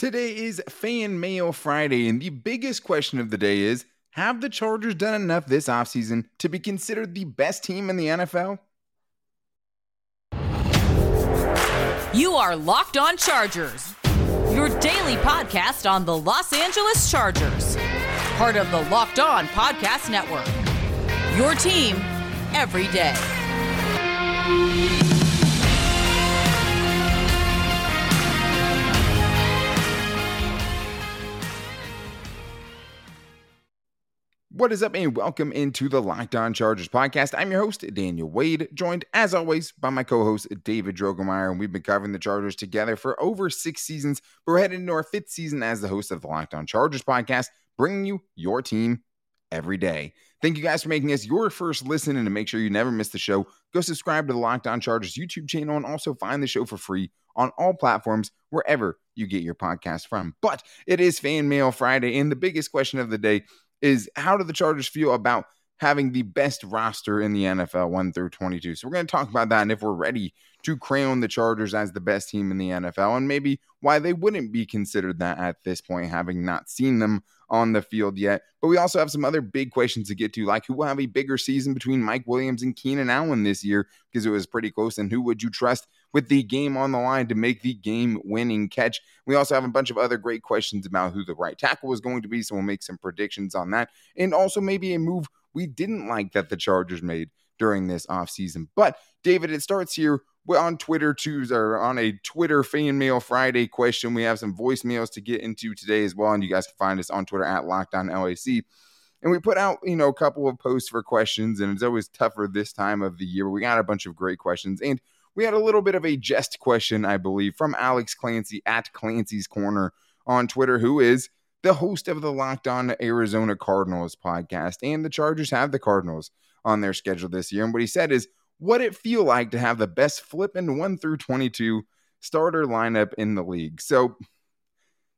Today is Fan Mail Friday, and the biggest question of the day is Have the Chargers done enough this offseason to be considered the best team in the NFL? You are Locked On Chargers, your daily podcast on the Los Angeles Chargers, part of the Locked On Podcast Network. Your team every day. What is up, and welcome into the Locked On Chargers podcast. I'm your host, Daniel Wade, joined as always by my co host, David Drogemeyer. And we've been covering the Chargers together for over six seasons. We're heading into our fifth season as the host of the Locked On Chargers podcast, bringing you your team every day. Thank you guys for making us your first listen. And to make sure you never miss the show, go subscribe to the Locked On Chargers YouTube channel and also find the show for free on all platforms wherever you get your podcast from. But it is Fan Mail Friday, and the biggest question of the day is how do the Chargers feel about having the best roster in the NFL 1 through 22? So we're going to talk about that and if we're ready to crown the Chargers as the best team in the NFL and maybe why they wouldn't be considered that at this point, having not seen them on the field yet. But we also have some other big questions to get to, like who will have a bigger season between Mike Williams and Keenan Allen this year, because it was pretty close, and who would you trust with the game on the line to make the game winning catch? We also have a bunch of other great questions about who the right tackle is going to be, so we'll make some predictions on that, and also maybe a move we didn't like that the Chargers made during this offseason. But David, it starts here on Twitter Tuesday or on a Twitter fan mail Friday question. We have some voicemails to get into today as well, and you guys can find us on Twitter at Locked On LAC. And we put out, you know, a couple of posts for questions, and it's always tougher this time of the year. We got a bunch of great questions, and we had a little bit of a jest question, I believe, from Alex Clancy at Clancy's Corner on Twitter, who is the host of the Locked On Arizona Cardinals podcast. And the Chargers have the Cardinals on their schedule this year. And what he said is, what it feel like to have the best flipping 1 through 22 starter lineup in the league. So I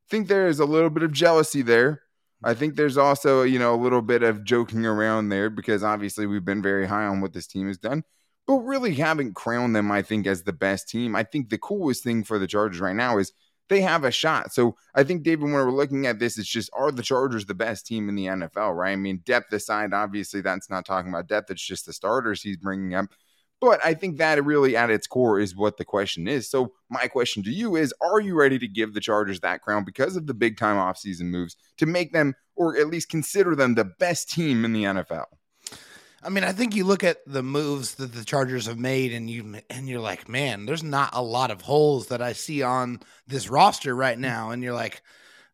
think there is a little bit of jealousy there. I think there's also, you know, a little bit of joking around there because obviously we've been very high on what this team has done, but really haven't crowned them, I think, as the best team. I think the coolest thing for the Chargers right now is they have a shot. So I think, David, when we're looking at this, it's just are the Chargers the best team in the NFL, right? I mean, depth aside, obviously, that's not talking about depth. It's just the starters he's bringing up. But I think that really at its core is what the question is. So my question to you is are you ready to give the Chargers that crown because of the big time offseason moves to make them or at least consider them the best team in the NFL? I mean, I think you look at the moves that the Chargers have made, and you and you're like, man, there's not a lot of holes that I see on this roster right mm. now, and you're like,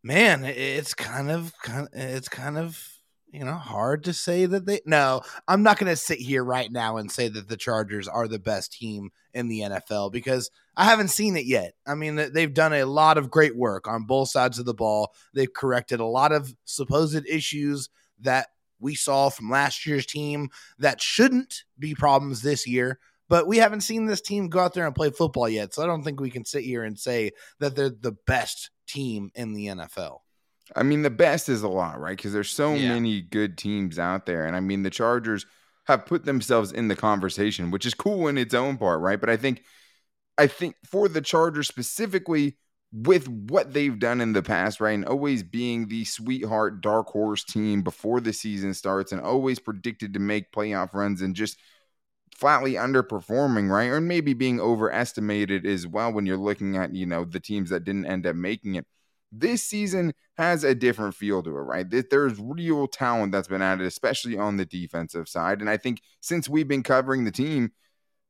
man, it's kind of, kind of it's kind of you know, hard to say that they. No, I'm not going to sit here right now and say that the Chargers are the best team in the NFL because I haven't seen it yet. I mean, they've done a lot of great work on both sides of the ball. They've corrected a lot of supposed issues that we saw from last year's team that shouldn't be problems this year. But we haven't seen this team go out there and play football yet. So I don't think we can sit here and say that they're the best team in the NFL. I mean, the best is a lot, right? Because there's so yeah. many good teams out there. And I mean, the Chargers have put themselves in the conversation, which is cool in its own part, right? But I think, I think for the Chargers specifically, with what they've done in the past, right? And always being the sweetheart dark horse team before the season starts and always predicted to make playoff runs and just flatly underperforming, right? Or maybe being overestimated as well when you're looking at, you know, the teams that didn't end up making it this season has a different feel to it, right? There's real talent that's been added, especially on the defensive side. And I think since we've been covering the team,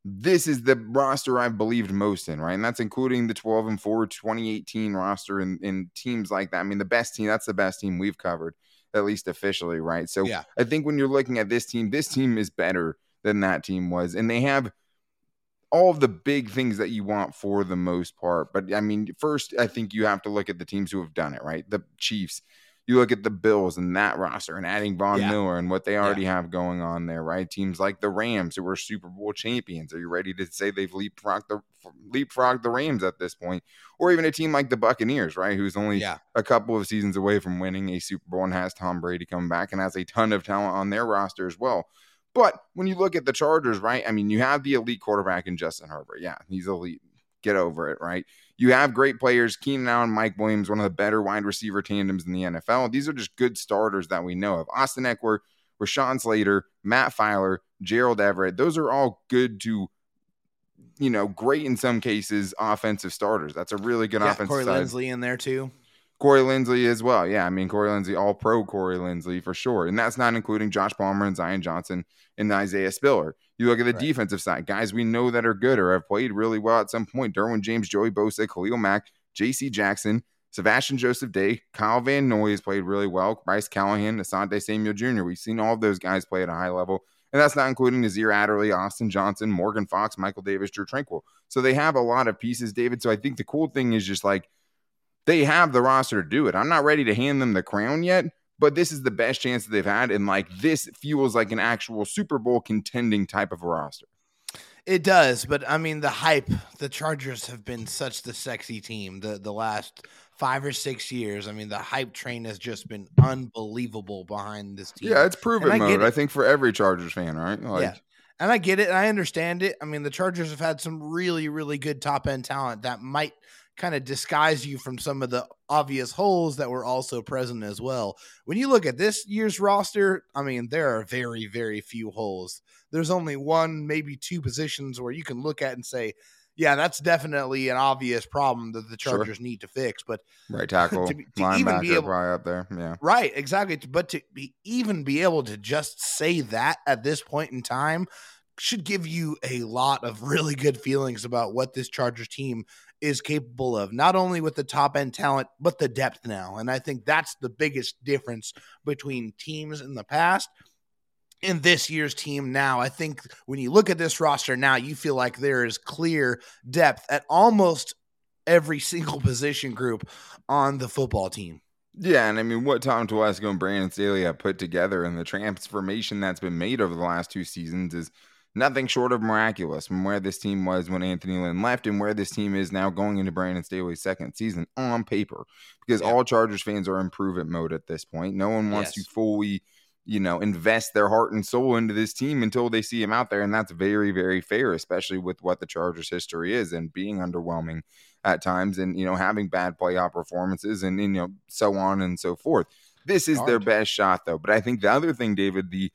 this is the roster I've believed most in, right? And that's including the 12 and 4 2018 roster and, and teams like that. I mean, the best team, that's the best team we've covered, at least officially, right? So yeah. I think when you're looking at this team, this team is better than that team was. And they have all of the big things that you want for the most part. But I mean, first, I think you have to look at the teams who have done it, right? The Chiefs. You look at the Bills and that roster and adding Von yeah. Miller and what they already yeah. have going on there, right? Teams like the Rams who are Super Bowl champions. Are you ready to say they've leapfrogged the leapfrogged the Rams at this point? Or even a team like the Buccaneers, right? Who's only yeah. a couple of seasons away from winning a Super Bowl and has Tom Brady come back and has a ton of talent on their roster as well. But when you look at the Chargers, right? I mean, you have the elite quarterback in Justin Herbert. Yeah, he's elite. Get over it, right? You have great players, Keenan Allen, Mike Williams, one of the better wide receiver tandems in the NFL. These are just good starters that we know of. Austin Ekeler, Rashawn Slater, Matt Feiler, Gerald Everett. Those are all good to, you know, great in some cases offensive starters. That's a really good Yeah, offensive Corey side. Linsley in there too. Corey Linsley as well. Yeah, I mean Corey Linsley, all pro Corey Linsley for sure, and that's not including Josh Palmer and Zion Johnson and Isaiah Spiller. You look at the Right. defensive side, guys we know that are good or have played really well at some point. Derwin James, Joey Bosa, Khalil Mack, J.C. Jackson, Sebastian Joseph Day, Kyle Van Noy has played really well. Bryce Callahan, Asante Samuel Jr. We've seen all of those guys play at a high level. And that's not including Nasir Adderley, Austin Johnson, Morgan Fox, Michael Davis, Drue Tranquill. So they have a lot of pieces, David. So I think the cool thing is just like they have the roster to do it. I'm not ready to hand them the crown yet, but this is the best chance that they've had. And like this feels like an actual Super Bowl contending type of roster. It does, but I mean the hype. The Chargers have been such the sexy team the the last five or six years. I mean the hype train has just been unbelievable behind this team. Yeah, it's proven And I mode. I it. think for every Chargers fan, right? Like, yeah. And I get it and I understand it. I mean, the Chargers have had some really, really good top end talent that might kind of disguise you from some of the obvious holes that were also present as well. When you look at this year's roster, I mean, there are very, very few holes. There's only one, maybe two positions where you can look at and say, yeah, that's definitely an obvious problem that the Sure. Chargers need to fix. But right tackle, To be- to even be linebacker, able- probably up there. Yeah. Right, exactly. But to be even be able to just say that at this point in time should give you a lot of really good feelings about what this Chargers team is capable of, not only with the top end talent, but the depth now. And I think that's the biggest difference between teams in the past and this year's team now. I think when you look at this roster now, you feel like there is clear depth at almost every single position group on the football team. Yeah, and I mean, what Tom Telesco and Brandon Staley have put together and the transformation that's been made over the last two seasons is nothing short of miraculous from where this team was when Anthony Lynn left and where this team is now going into Brandon Staley's second season on paper. Because Yeah. all Chargers fans are in prove-it mode at this point. No one wants Yes. to fully, you know, invest their heart and soul into this team until they see him out there. And that's very, very fair, especially with what the Chargers history is and being underwhelming at times and you know having bad playoff performances and you know so on and so forth. This is their best shot though. But I think the other thing, David, the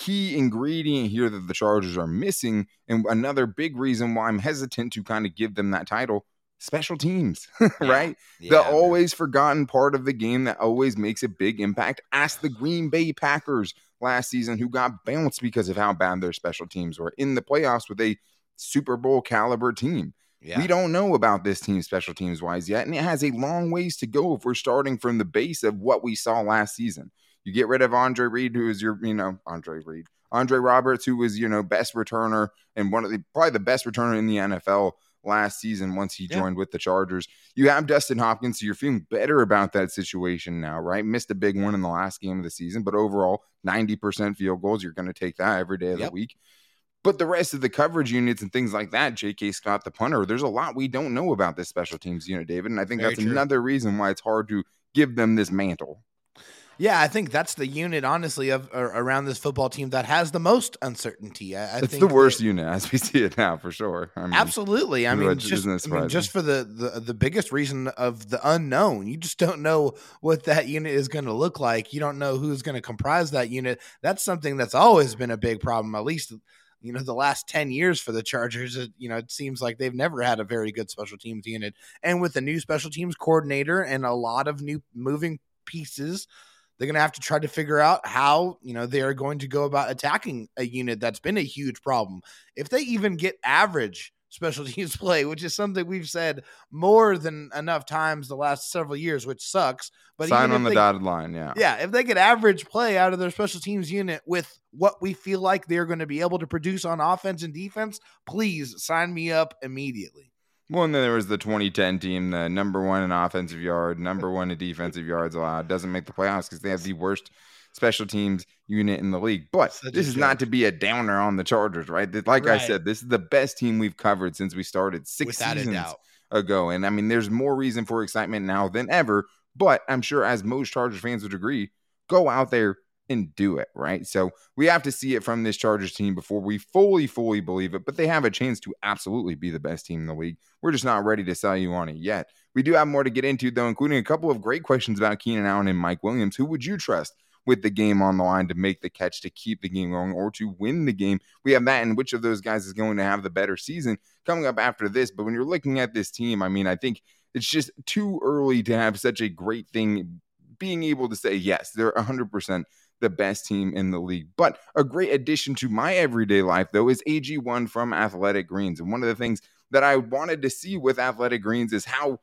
key ingredient here that the Chargers are missing, and another big reason why I'm hesitant to kind of give them that title, special teams, right? the always forgotten part of the game that always makes a big impact. Ask the Green Bay Packers last season who got bounced because of how bad their special teams were in the playoffs with a Super Bowl caliber team. yeah. We don't know about this team special teams wise yet, and it has a long ways to go if we're starting from the base of what we saw last season. You get rid of Andre Reed, who is your, you know, Andre Reed, Andre Roberts, who was, you know, best returner and one of the probably the best returner in the NFL last season once he Yeah. joined with the Chargers. You have Dustin Hopkins, so you're feeling better about that situation now, right? Missed a big one in the last game of the season, but overall, 90% field goals. You're going to take that every day of Yep. the week. But the rest of the coverage units and things like that, J.K. Scott, the punter, there's a lot we don't know about this special teams unit, David. And I think Very that's true. another reason why it's hard to give them this mantle. Yeah, I think that's the unit, honestly, of around this football team that has the most uncertainty. I, I it's the worst that- unit as we see it now, for sure. I mean, absolutely. I mean, just, I mean, just for the, the the biggest reason of the unknown. You just don't know what that unit is going to look like. You don't know who's going to comprise that unit. That's something that's always been a big problem. At least you know the last 10 years for the chargers you know it seems like they've never had a very good special teams unit and with the new special teams coordinator and a lot of new moving pieces they're going to have to try to figure out how you know they are going to go about attacking a unit that's been a huge problem if they even get average special teams play which is something we've said more than enough times the last several years which sucks but sign on the they- dotted line. Yeah. yeah, if they get average play out of their special teams unit with what we feel like they're going to be able to produce on offense and defense, please sign me up immediately. Well, and then there was the 2010 team, the number one in offensive yard, number one in defensive yards allowed, doesn't make the playoffs because they have the worst special teams unit in the league. But Such this is not to be a downer on the Chargers, right? Like I said, this is the best team we've covered since we started six Without seasons ago. And I mean, there's more reason for excitement now than ever. But I'm sure, as most Chargers fans would agree, go out there and do it, right? So we have to see it from this Chargers team before we fully, fully believe it. But they have a chance to absolutely be the best team in the league. We're just not ready to sell you on it yet. We do have more to get into, though, including a couple of great questions about Keenan Allen and Mike Williams. Who would you trust? with the game on the line to make the catch to keep the game going or to win the game. We have that, and which of those guys is going to have the better season coming up after this. But when you're looking at this team, I mean, I think it's just too early to have such a great thing being able to say, yes, they're 100% the best team in the league. But a great addition to my everyday life, though, is AG1 from Athletic Greens. And one of the things that I wanted to see with Athletic Greens is how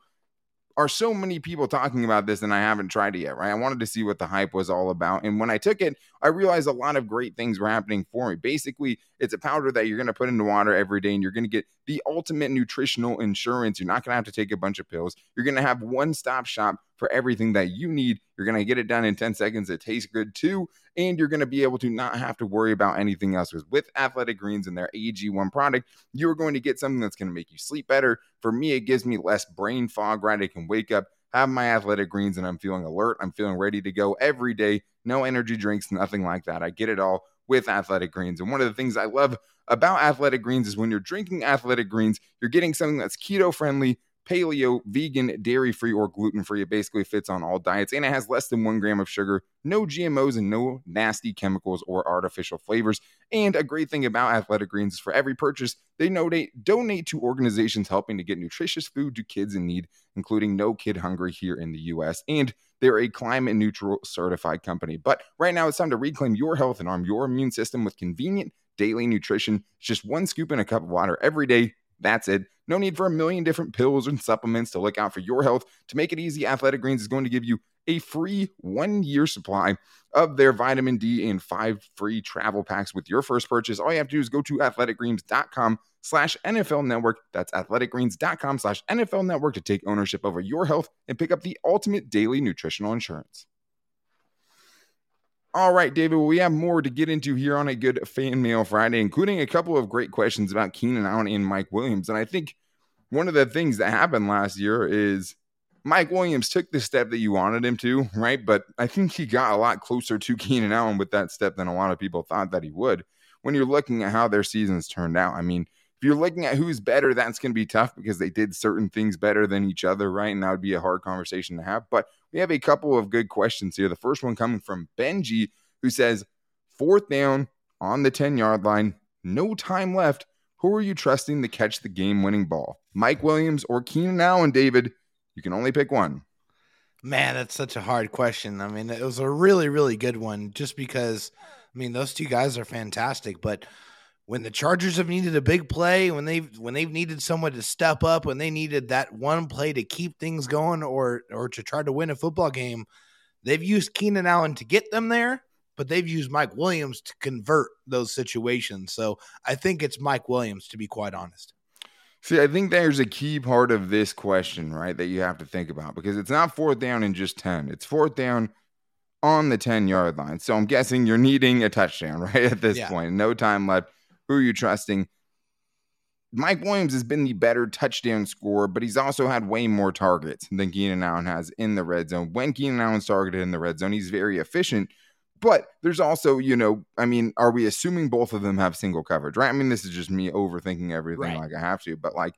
are so many people talking about this and I haven't tried it yet, right? I wanted to see what the hype was all about. And when I took it, I realized a lot of great things were happening for me. Basically, it's a powder that you're going to put into water every day and you're going to get the ultimate nutritional insurance. You're not going to have to take a bunch of pills. You're going to have one stop shop for everything that you need. You're going to get it done in 10 seconds. It tastes good too. And you're going to be able to not have to worry about anything else. Because with Athletic Greens and their AG1 product, you're going to get something that's going to make you sleep better. For me, it gives me less brain fog, right? I can wake up, have my Athletic Greens, and I'm feeling alert. I'm feeling ready to go every day. No energy drinks, nothing like that. I get it all with Athletic Greens. And one of the things I love about Athletic Greens is when you're drinking Athletic Greens, you're getting something that's keto friendly paleo, vegan, dairy free, or gluten free. It basically fits on all diets and it has less than one gram of sugar, no GMOs, and no nasty chemicals or artificial flavors. And a great thing about Athletic Greens is for every purchase, they donate, donate to organizations helping to get nutritious food to kids in need, including No Kid Hungry here in the US. And they're a climate neutral certified company. But right now, it's time to reclaim your health and arm your immune system with convenient daily nutrition. It's just one scoop in a cup of water every day. That's it. No need for a million different pills and supplements to look out for your health. To make it easy, Athletic Greens is going to give you a free one year supply of their vitamin D and five free travel packs with your first purchase. All you have to do is go to athleticgreens.com slash NFL network. That's athleticgreens.com slash NFL network to take ownership over your health and pick up the ultimate daily nutritional insurance. All right, David, well, we have more to get into here on a good fan mail Friday, including a couple of great questions about Keenan Allen and Mike Williams. And I think one of the things that happened last year is Mike Williams took the step that you wanted him to, right? But I think he got a lot closer to Keenan Allen with that step than a lot of people thought that he would. When you're looking at how their seasons turned out, I mean, if you're looking at who's better, that's going to be tough because they did certain things better than each other, right? And that would be a hard conversation to have. But we have a couple of good questions here. The first one coming from Benji, who says, Fourth down on the 10 yard line, no time left. Who are you trusting to catch the game winning ball? Mike Williams or Keenan Allen, David? You can only pick one. Man, that's such a hard question. I mean, it was a really, really good one just because, I mean, those two guys are fantastic. But when the Chargers have needed a big play, when they've when they've needed someone to step up, when they needed that one play to keep things going or or to try to win a football game, they've used Keenan Allen to get them there, but they've used Mike Williams to convert those situations. So I think it's Mike Williams, to be quite honest. See, I think there's a key part of this question, right, that you have to think about because it's not fourth down in just 10. It's fourth down on the 10 yard line. So I'm guessing you're needing a touchdown, right, at this yeah. point. No time left. Who are you trusting? Mike Williams has been the better touchdown scorer, but he's also had way more targets than Keenan Allen has in the red zone. When Keenan Allen's targeted in the red zone, he's very efficient. But there's also, you know, I mean, are we assuming both of them have single coverage, right? I mean, this is just me overthinking everything right. like I have to, but like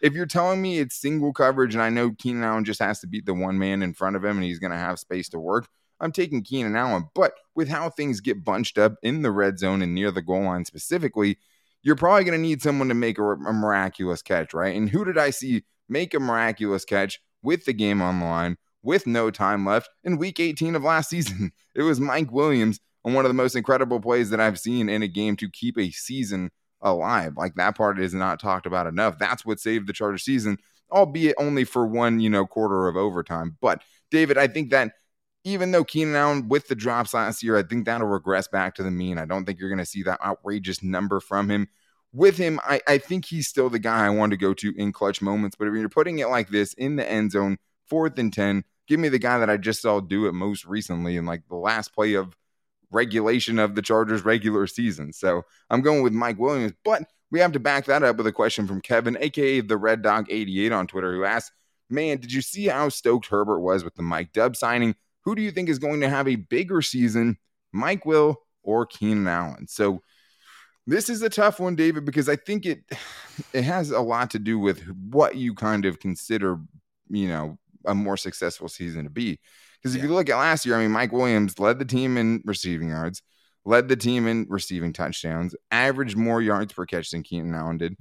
if you're telling me it's single coverage and I know Keenan Allen just has to beat the one man in front of him and he's going to have space to work, I'm taking Keenan Allen. But with how things get bunched up in the red zone and near the goal line specifically, you're probably going to need someone to make a, a, miraculous catch, right? And who did I see make a miraculous catch with the game on the line, with no time left in week 18 of last season? It was Mike Williams on one of the most incredible plays that I've seen in a game to keep a season alive. Like that part is not talked about enough. That's what saved the Charger season, albeit only for one, you know, quarter of overtime. But David, I think that even though Keenan Allen with the drops last year, I think that'll regress back to the mean. I don't think you're going to see that outrageous number from him. With him, I, I think he's still the guy I want to go to in clutch moments. But if you're putting it like this in the end zone, fourth and 10, give me the guy that I just saw do it most recently in like the last play of regulation of the Chargers regular season. So I'm going with Mike Williams. But we have to back that up with a question from Kevin, aka the Red Dog 88 on Twitter, who asked, Man, did you see how stoked Herbert was with the Mike Dub signing? Who do you think is going to have a bigger season, Mike Will or Keenan Allen. So this is a tough one, David, because I think it it has a lot to do with what you kind of consider, you know, a more successful season to be. Because if yeah. you look at last year, I mean, Mike Williams led the team in receiving yards, led the team in receiving touchdowns, averaged more yards per catch than Keenan Allen did,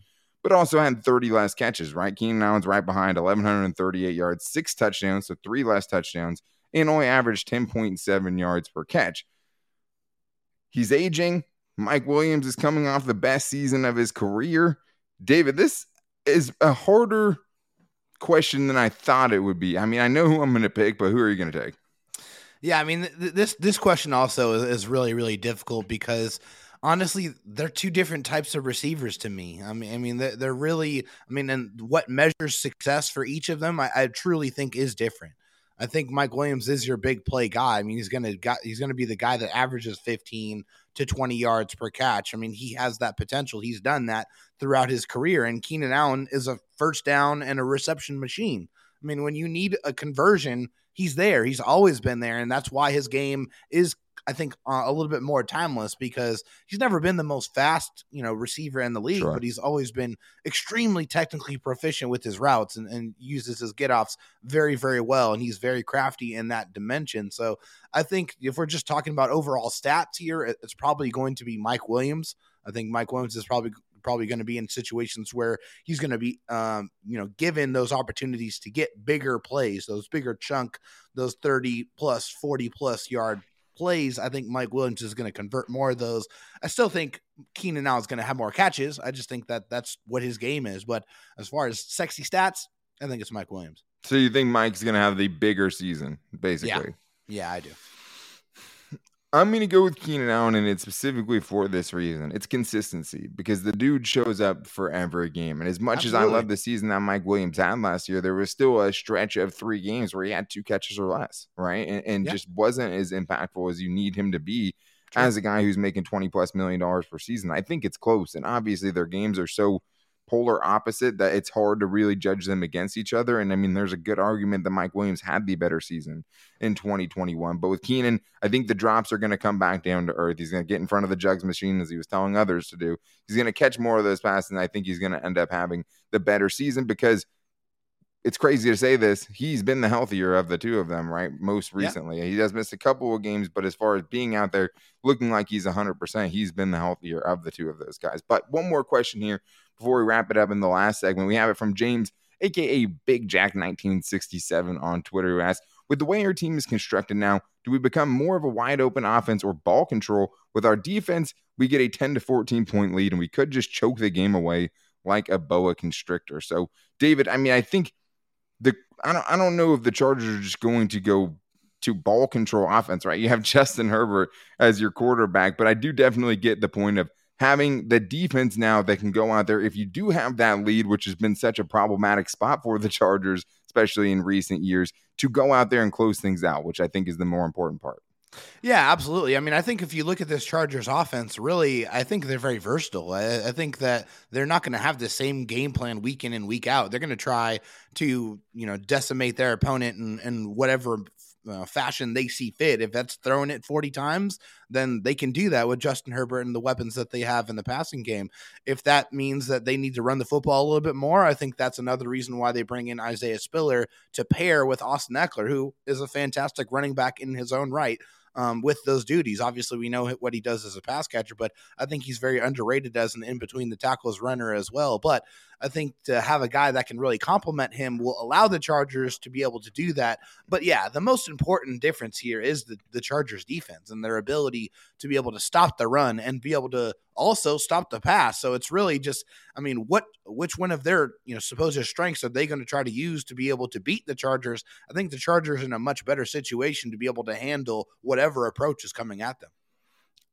but also had 30 less catches, right? Keenan Allen's right behind 1,138 yards, six touchdowns, so three less touchdowns, and only averaged 10.7 yards per catch. He's aging. Mike Williams is coming off the best season of his career. David, this is a harder question than I thought it would be. I mean, I know who I'm going to pick, but who are you going to take? Yeah, I mean, th- this this question also is, is really really difficult because honestly, they're two different types of receivers to me. I mean, I mean, they're, they're really, I mean, and what measures success for each of them, I, I, truly think is different. I think Mike Williams is your big play guy. I mean, he's gonna got he's gonna be the guy that averages 15 to 20 yards per catch. I mean, he has that potential. He's done that throughout his career. And Keenan Allen is a first down and a reception machine. I mean, when you need a conversion, he's there. He's always been there, and that's why his game is I think uh, a little bit more timeless because he's never been the most fast, you know, receiver in the league, sure. but he's always been extremely technically proficient with his routes and, and uses his get offs very, very well. And he's very crafty in that dimension. So I think if we're just talking about overall stats here, it's probably going to be Mike Williams. I think Mike Williams is probably probably going to be in situations where he's going to be, um, you know, given those opportunities to get bigger plays, those bigger chunk, those 30 plus, 40 plus yard plays, I think Mike Williams is going to convert more of those. I still think Keenan now is going to have more catches. I just think that that's what his game is. But as far as sexy stats, I think it's Mike Williams. So you think Mike's going to have the bigger season, basically? Yeah, yeah I do. I'm going to go with Keenan Allen, and it's specifically for this reason. It's consistency because the dude shows up for every game. And as much Absolutely. as I love the season that Mike Williams had last year, there was still a stretch of three games where he had two catches or less, right? And, and yeah. just wasn't as impactful as you need him to be True. as a guy who's making 20 plus million dollars per season. I think it's close. And obviously, their games are so polar opposite that it's hard to really judge them against each other. And I mean, there's a good argument that Mike Williams had the better season in 2021. But with Keenan, I think the drops are going to come back down to earth. He's going to get in front of the jugs machine as he was telling others to do. He's going to catch more of those passes. And I think he's going to end up having the better season because it's crazy to say this. He's been the healthier of the two of them, right? Most recently. Yeah. He has missed a couple of games, but as far as being out there looking like he's 100%, he's been the healthier of the two of those guys. But one more question here before we wrap it up in the last segment. We have it from James, aka Big Jack 1967 on Twitter, who asks, with the way our team is constructed now, do we become more of a wide open offense or ball control? With our defense, we get a 10 to 14 point lead and we could just choke the game away like a boa constrictor. So, David, I mean, I think the I don't I don't know if the Chargers are just going to go to ball control offense, right? You have Justin Herbert as your quarterback, but I do definitely get the point of having the defense now that can go out there. If you do have that lead, which has been such a problematic spot for the Chargers, especially in recent years, to go out there and close things out, which I think is the more important part. Yeah, absolutely. I mean, I think if you look at this Chargers offense, really, I think they're very versatile. I, I think that they're not going to have the same game plan week in and week out. They're going to try to, you know, decimate their opponent in, in whatever uh, fashion they see fit. If that's throwing it 40 times, then they can do that with Justin Herbert and the weapons that they have in the passing game. If that means that they need to run the football a little bit more, I think that's another reason why they bring in Isaiah Spiller to pair with Austin Ekeler, who is a fantastic running back in his own right um, with those duties. Obviously, we know what he does as a pass catcher, but I think he's very underrated as an in between the tackles runner as well. But I think to have a guy that can really complement him will allow the Chargers to be able to do that. But yeah, the most important difference here is the, the Chargers defense and their ability to be able to stop the run and be able to also stop the pass. So it's really just, I mean, what which one of their you know supposed strengths are they going to try to use to be able to beat the Chargers? I think the Chargers in a much better situation to be able to handle whatever approach is coming at them.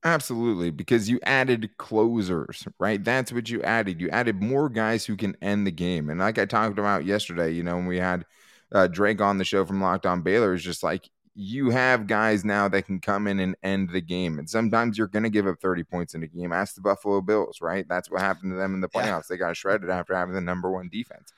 Absolutely, because you added closers, right? That's what you added. You added more guys who can end the game. And like I talked about yesterday, you know, when we had uh, Drake on the show from Locked On Baylor, is just like you have guys now that can come in and end the game. And sometimes you're going to give up 30 points in a game. Ask the Buffalo Bills, right? That's what happened to them in the playoffs. Yeah. They got shredded after having the number one defense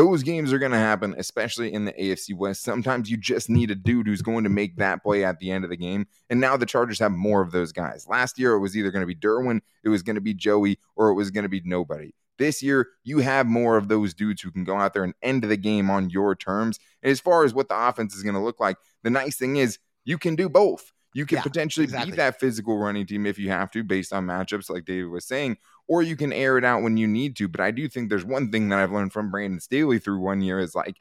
those games are going to happen, especially in the AFC West. Sometimes you just need a dude who's going to make that play at the end of the game. And now the Chargers have more of those guys. Last year, it was either going to be Derwin, it was going to be Joey, or it was going to be nobody. This year, you have more of those dudes who can go out there and end the game on your terms. And as far as what the offense is going to look like, the nice thing is you can do both. You can yeah, potentially exactly. be that physical running team if you have to, based on matchups, like David was saying, or you can air it out when you need to. But I do think there's one thing that I've learned from Brandon Staley through one year is like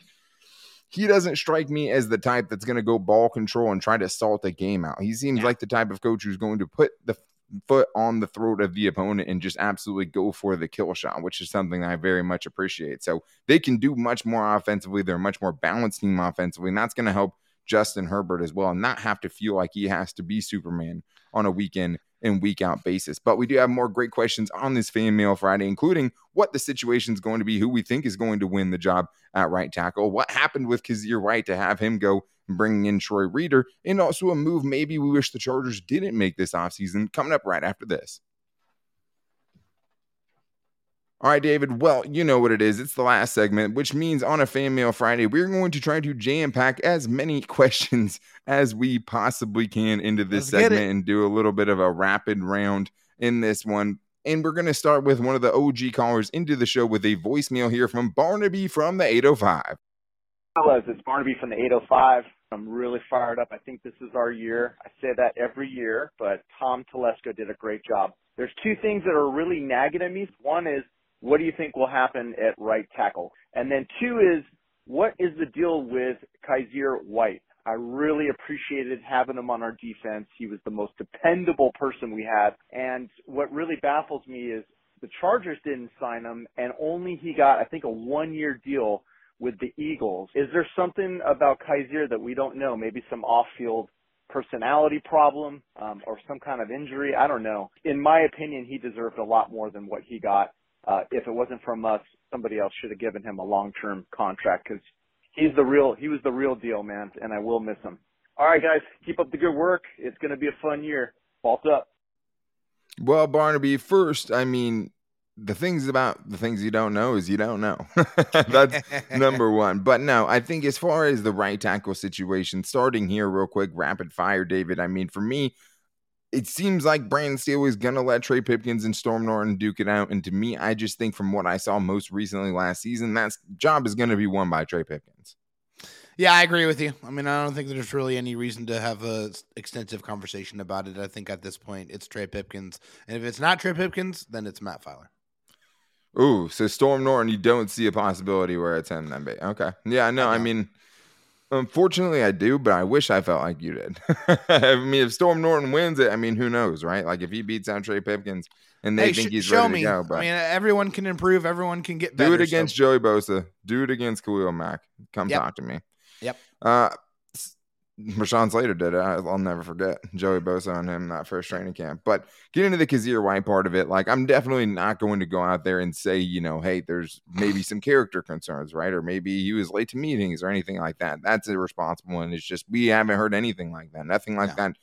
he doesn't strike me as the type that's going to go ball control and try to salt a game out. He seems yeah. like the type of coach who's going to put the foot on the throat of the opponent and just absolutely go for the kill shot, which is something I very much appreciate. So they can do much more offensively. They're a much more balanced team offensively, and that's going to help Justin Herbert as well and not have to feel like he has to be Superman on a weekend and week out basis. But we do have more great questions on this Fan Mail Friday, including what the situation is going to be, who we think is going to win the job at right tackle, what happened with Kyzir White to have him go bringing in Troy Reeder, and also a move maybe we wish the Chargers didn't make this offseason coming up right after this. All right, David. Well, you know what it is. It's the last segment, which means on a Fan Mail Friday, we're going to try to jam pack as many questions as we possibly can into this Let's segment and do a little bit of a rapid round in this one. And we're going to start with one of the OG callers into the show with a voicemail here from Barnaby from the 805. Hello, it's Barnaby from the 805. I'm really fired up. I think this is our year. I say that every year, but Tom Telesco did a great job. There's two things that are really nagging at me. One is what do you think will happen at right tackle? And then two is, what is the deal with Kyzir White? I really appreciated having him on our defense. He was the most dependable person we had. And what really baffles me is the Chargers didn't sign him and only he got, I think, a one year deal with the Eagles. Is there something about Kyzir that we don't know? Maybe some off field personality problem um, or some kind of injury. I don't know. In my opinion, he deserved a lot more than what he got uh, if it wasn't from us, somebody else should have given him a long-term contract because he's the real, he was the real deal, man, and I will miss him. All right, guys, keep up the good work. It's going to be a fun year. Bolt up. Well, Barnaby, first, I mean, the things about the things you don't know is you don't know. That's number one. But no, I think as far as the right tackle situation, starting here real quick, rapid fire, David. I mean, for me, it seems like Brandon Staley is going to let Trey Pipkins and Storm Norton duke it out. And to me, I just think from what I saw most recently last season, that job is going to be won by Trey Pipkins. Yeah, I agree with you. I mean, I don't think there's really any reason to have a extensive conversation about it. I think at this point, it's Trey Pipkins, and if it's not Trey Pipkins, then it's Matt Feiler. Ooh, so Storm Norton, you don't see a possibility where it's him then? Okay, yeah, no, I, I mean, Unfortunately, I do, but I wish I felt like you did. I mean, if Storm Norton wins it, I mean, who knows, right? Like if he beats out Trey Pipkins and they hey, think he's ready me. to go. But I mean, everyone can improve, everyone can get better. Do it against so. Joey Bosa. Do it against Khalil Mack. Come yep. talk to me. Yep. Uh, Rashawn Slater did it. I'll never forget Joey Bosa on him that first training camp. But get into the Kyzir White part of it. Like, I'm definitely not going to go out there and say, you know, hey, there's maybe some character concerns, right? Or maybe he was late to meetings or anything like that. That's irresponsible. And it's just, we haven't heard anything like that. Nothing like no. that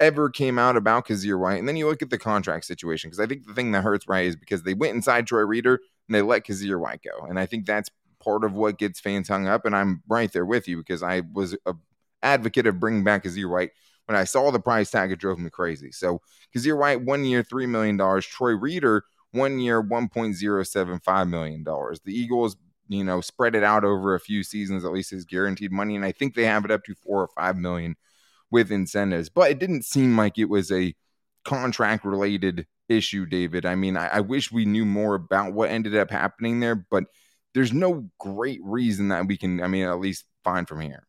ever came out about Kyzir White. And then you look at the contract situation, because I think the thing that hurts, right, is because they went inside Troy Reeder and they let Kyzir White go. And I think that's part of what gets fans hung up. And I'm right there with you because I was a advocate of bringing back Kyzir White. When I saw the price tag, it drove me crazy. So Kyzir White, one year, $3 million. Troy Reeder, one year, $1.075 million. The Eagles, you know, spread it out over a few seasons, at least as guaranteed money. And I think they have it up to four or five million with incentives. But it didn't seem like it was a contract related issue, David. I mean, I, I wish we knew more about what ended up happening there, but there's no great reason that we can, I mean, at least find from here.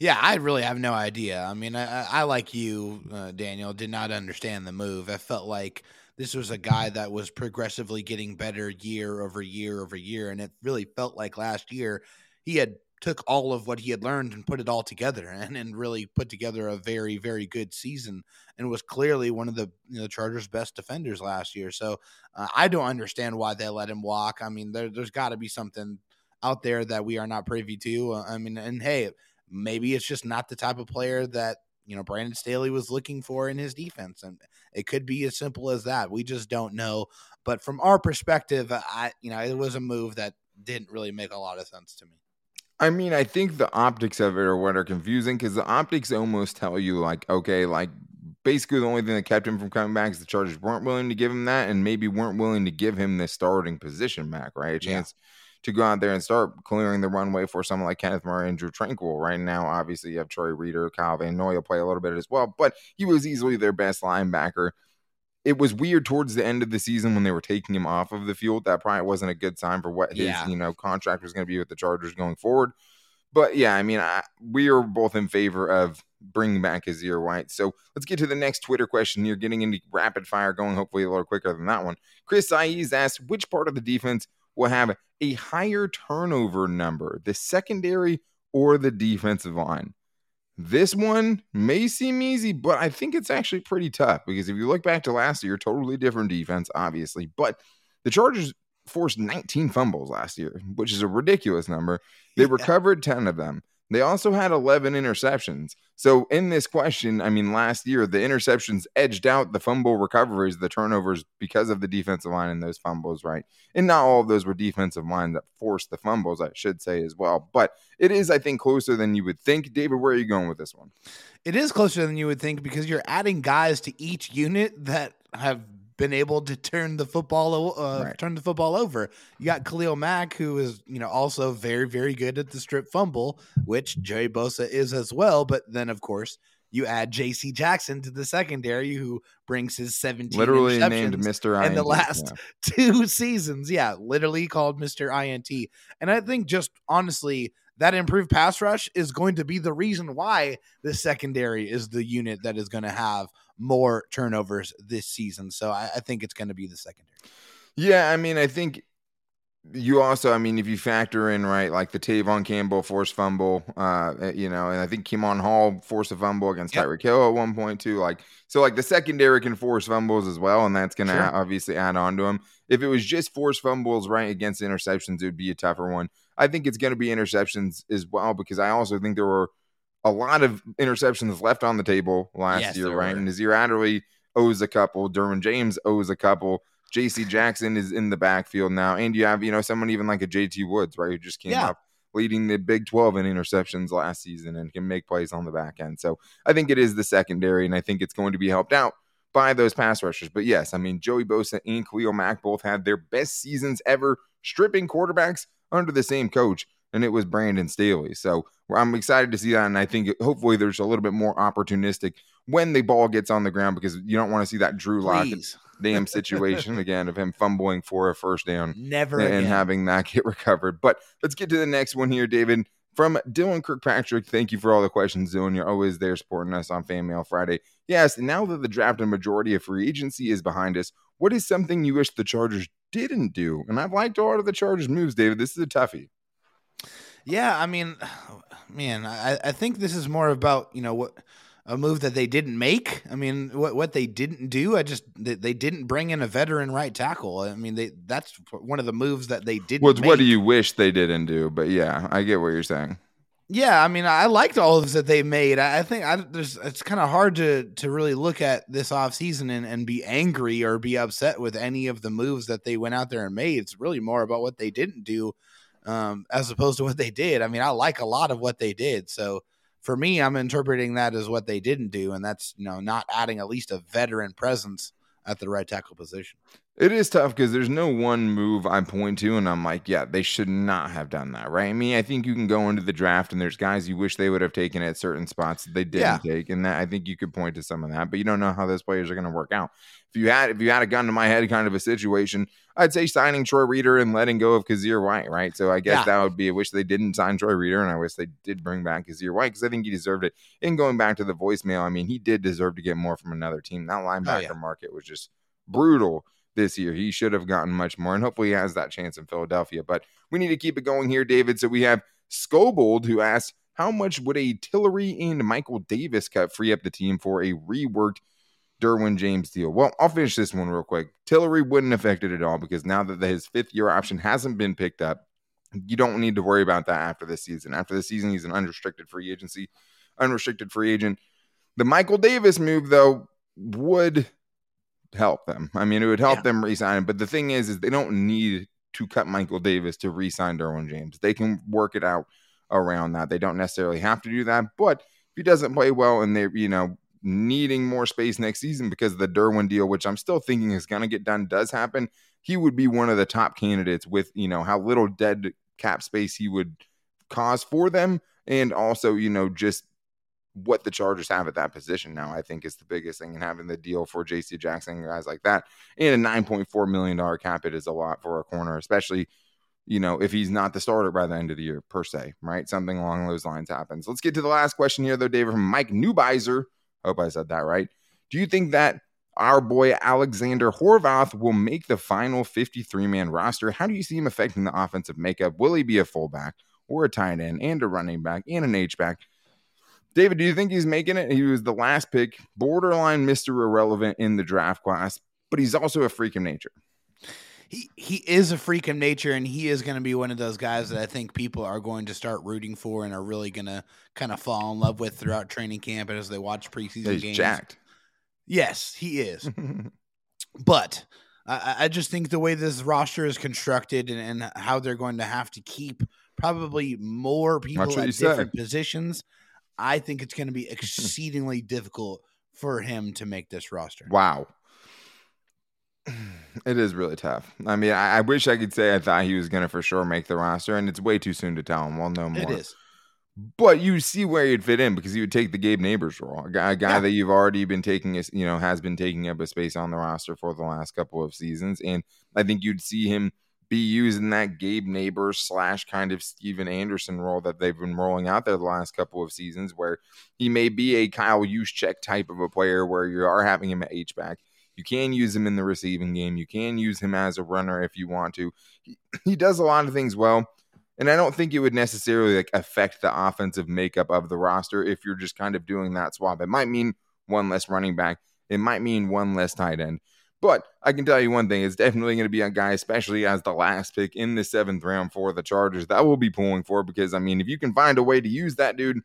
Yeah, I really have no idea. I mean, I, I like you, uh, Daniel, did not understand the move. I felt like this was a guy that was progressively getting better year over year over year, and it really felt like last year he had took all of what he had learned and put it all together and, and really put together a very very good season and was clearly one of the you know, Chargers best defenders last year. So uh, I don't understand why they let him walk. I mean, there, has got to be something out there that we are not privy to. Uh, I mean, and hey, maybe it's just not the type of player that you know Brandon Staley was looking for in his defense, and it could be as simple as that. We just don't know. But from our perspective, I you know it was a move that didn't really make a lot of sense to me. I mean, I think the optics of it are what are confusing because the optics almost tell you, like, okay, like basically the only thing that kept him from coming back is the Chargers weren't willing to give him that and maybe weren't willing to give him the starting position back, right? A chance yeah. To go out there and start clearing the runway for someone like Kenneth Murray and Drue Tranquill. Right now, obviously, you have Troy Reeder, Kyle Van Noy will play a little bit as well, but he was easily their best linebacker it was weird towards the end of the season when they were taking him off of the field. That probably wasn't a good sign for what his yeah. you know contract was going to be with the Chargers going forward. But yeah, I mean, I, we are both in favor of bringing back Kyzir White. So let's get to the next Twitter question You're getting into rapid fire, going hopefully a little quicker than that one. Chris Saiz asked, which part of the defense will have a higher turnover number, the secondary or the defensive line? This one may seem easy, but I think it's actually pretty tough because if you look back to last year, totally different defense, obviously. But the Chargers forced 19 fumbles last year, which is a ridiculous number. They yeah. recovered 10 of them. They also had 11 interceptions. So, in this question, I mean, last year, the interceptions edged out the fumble recoveries, the turnovers because of the defensive line and those fumbles, right? And not all of those were defensive line that forced the fumbles, I should say as well. But it is, I think, closer than you would think. David, where are you going with this one? It is closer than you would think because you're adding guys to each unit that have been able to turn the football uh, right. turn the football over. You got Khalil Mack, who is you know also very very good at the strip fumble, which Joey Bosa is as well. But then of course you add J.C. Jackson to the secondary, who brings his 17 literally named Mr. in the last yeah. two seasons. Yeah, literally called Mr. INT. And I think just honestly, that improved pass rush is going to be the reason why the secondary is the unit that is going to have more turnovers this season. So I, I think it's going to be the secondary. Yeah, I mean, I think you also, I mean, if you factor in right, like the Tevaughn Campbell forced fumble, uh, eh, you know, and I think Kemon Hall forced a fumble against yep. Tyreek Hill at one point too. Like, so like the secondary can force fumbles as well, and that's going to sure. obviously add on to them. If it was just forced fumbles right against interceptions, it would be a tougher one. I think it's going to be interceptions as well because I also think there were a lot of interceptions left on the table last yes, year, right? Were. And Nasir Adderley owes a couple, Derwin James owes a couple. JC Jackson is in the backfield now. And you have, you know, someone even like a JT Woods, right, who just came yeah. up leading the Big 12 in interceptions last season and can make plays on the back end. So I think it is the secondary, and I think it's going to be helped out by those pass rushers. But yes, I mean, Joey Bosa and Khalil Mack both had their best seasons ever stripping quarterbacks under the same coach and it was Brandon Staley. So I'm excited to see that, and I think hopefully there's a little bit more opportunistic when the ball gets on the ground because you don't want to see that Drew Lock damn situation again of him fumbling for a first down, never, and, and having that get recovered. But let's get to the next one here, David. From Dylan Kirkpatrick, thank you for all the questions, Dylan. You're always there supporting us on Fan Mail Friday. Yes, now that the draft and majority of free agency is behind us, what is something you wish the Chargers didn't do? And I've liked a lot of the Chargers moves, David. This is a toughie. Yeah, I mean, man, I, I think this is more about you know what a move that they didn't make. I mean, what what they didn't do. I just they, they didn't bring in a veteran right tackle. I mean, they that's one of the moves that they didn't. Well, what do you wish they didn't do? But yeah, I get what you're saying. Yeah, I mean, I liked all of that they made. I think I, there's it's kind of hard to to really look at this offseason and, and be angry or be upset with any of the moves that they went out there and made. It's really more about what they didn't do um, as opposed to what they did. I mean, I like a lot of what they did. So for me, I'm interpreting that as what they didn't do, and that's you know not adding at least a veteran presence at the right tackle position. It is tough because there's no one move I point to, and I'm like, yeah, they should not have done that, right? I mean, I think you can go into the draft, and there's guys you wish they would have taken at certain spots that they didn't yeah. take, and that I think you could point to some of that, but you don't know how those players are going to work out. If you had if you had a gun to my head kind of a situation, I'd say signing Troy Reeder and letting go of Kyzir White, right? So I guess yeah. that would be. I wish they didn't sign Troy Reeder, and I wish they did bring back Kyzir White because I think he deserved it. In going back to the voicemail, I mean, he did deserve to get more from another team. That oh, linebacker oh, yeah. market was just brutal this year. He should have gotten much more, and hopefully he has that chance in Philadelphia. But we need to keep it going here, David. So we have Scobold who asks, how much would a Tillery and Michael Davis cut free up the team for a reworked Derwin James deal? Well, I'll finish this one real quick. Tillery wouldn't affect it at all because now that his fifth year option hasn't been picked up, you don't need to worry about that after this season. After the season, he's an unrestricted free agency, unrestricted free agent. The Michael Davis move, though, would help them. I mean, it would help yeah. them resign. But the thing is, is they don't need to cut Michael Davis to re-sign Derwin James. They can work it out around that. They don't necessarily have to do that, but if he doesn't play well and they're, you know, needing more space next season because the Derwin deal, which I'm still thinking is going to get done, does happen, he would be one of the top candidates with, you know, how little dead cap space he would cause for them. And also, you know, just what the Chargers have at that position now, I think is the biggest thing. And having the deal for JC Jackson and guys like that, and a $9.4 million cap it is a lot for a corner, especially, you know, if he's not the starter by the end of the year, per se, right? Something along those lines happens. Let's get to the last question here, though, David, from Mike Newbizer. Hope I said that right. Do you think that our boy Alexander Horvath will make the final 53 man roster? How do you see him affecting the offensive makeup? Will he be a fullback or a tight end and a running back and an H back? David, do you think he's making it? He was the last pick, borderline Mr. Irrelevant in the draft class, but he's also a freak of nature. He he is a freak of nature, and he is going to be one of those guys that I think people are going to start rooting for and are really going to kind of fall in love with throughout training camp and as they watch preseason he's games. jacked. Yes, he is. but I, I, just think the way this roster is constructed and, and, how they're going to have to keep probably more people at different said. positions I think it's going to be exceedingly difficult for him to make this roster. Wow. It is really tough. I mean, I, I wish I could say I thought he was going to for sure make the roster, and it's way too soon to tell him. We'll know more. It is. But you see where he'd fit in because he would take the Gabe Nabers role, a guy, a guy yeah. that you've already been taking, a, you know, has been taking up a space on the roster for the last couple of seasons, and I think you'd see him be using that Gabe Nabers slash kind of Stephen Anderson role that they've been rolling out there the last couple of seasons, where he may be a Kyle Juszczyk type of a player where you are having him at H back. You can use him in the receiving game. You can use him as a runner if you want to. He, he does a lot of things well. And I don't think it would necessarily like affect the offensive makeup of the roster if you're just kind of doing that swap. It might mean one less running back. It might mean one less tight end. But I can tell you one thing: it's definitely going to be a guy, especially as the last pick in the seventh round for the Chargers, that will be pulling for. Because I mean, if you can find a way to use that dude,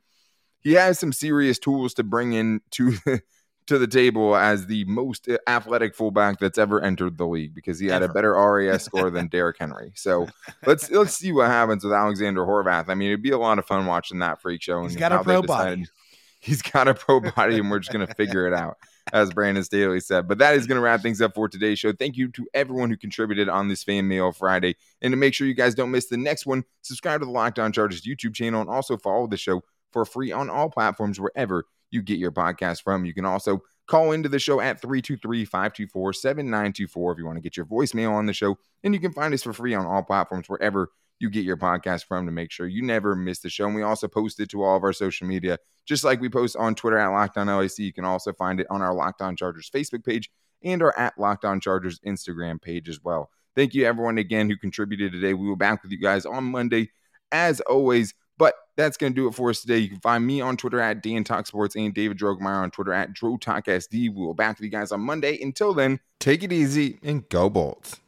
he has some serious tools to bring in to to the table as the most athletic fullback that's ever entered the league because he had ever. a better RAS score than Derrick Henry. So let's let's see what happens with Alexander Horvath. I mean, it'd be a lot of fun watching that freak show. He's got a pro body. He's got a pro body, and we're just gonna figure it out as Brandon Staley said. But that is going to wrap things up for today's show. Thank you to everyone who contributed on this fan mail Friday. And to make sure you guys don't miss the next one, subscribe to the Locked On Chargers YouTube channel and also follow the show for free on all platforms wherever you get your podcast from. You can also call into the show at 323 524 7924 if you want to get your voicemail on the show. And you can find us for free on all platforms wherever you get your podcast from to make sure you never miss the show. And we also post it to all of our social media, just like we post on Twitter at Locked On LAC. You can also find it on our Locked On Chargers Facebook page and our at Locked On Chargers Instagram page as well. Thank you, everyone, again, who contributed today. We will back with you guys on Monday, as always. But that's going to do it for us today. You can find me on Twitter at Dan Talk Sports and David Drogemeyer on Twitter at Dro Talk SD. We will back with you guys on Monday. Until then, take it easy and go Bolts.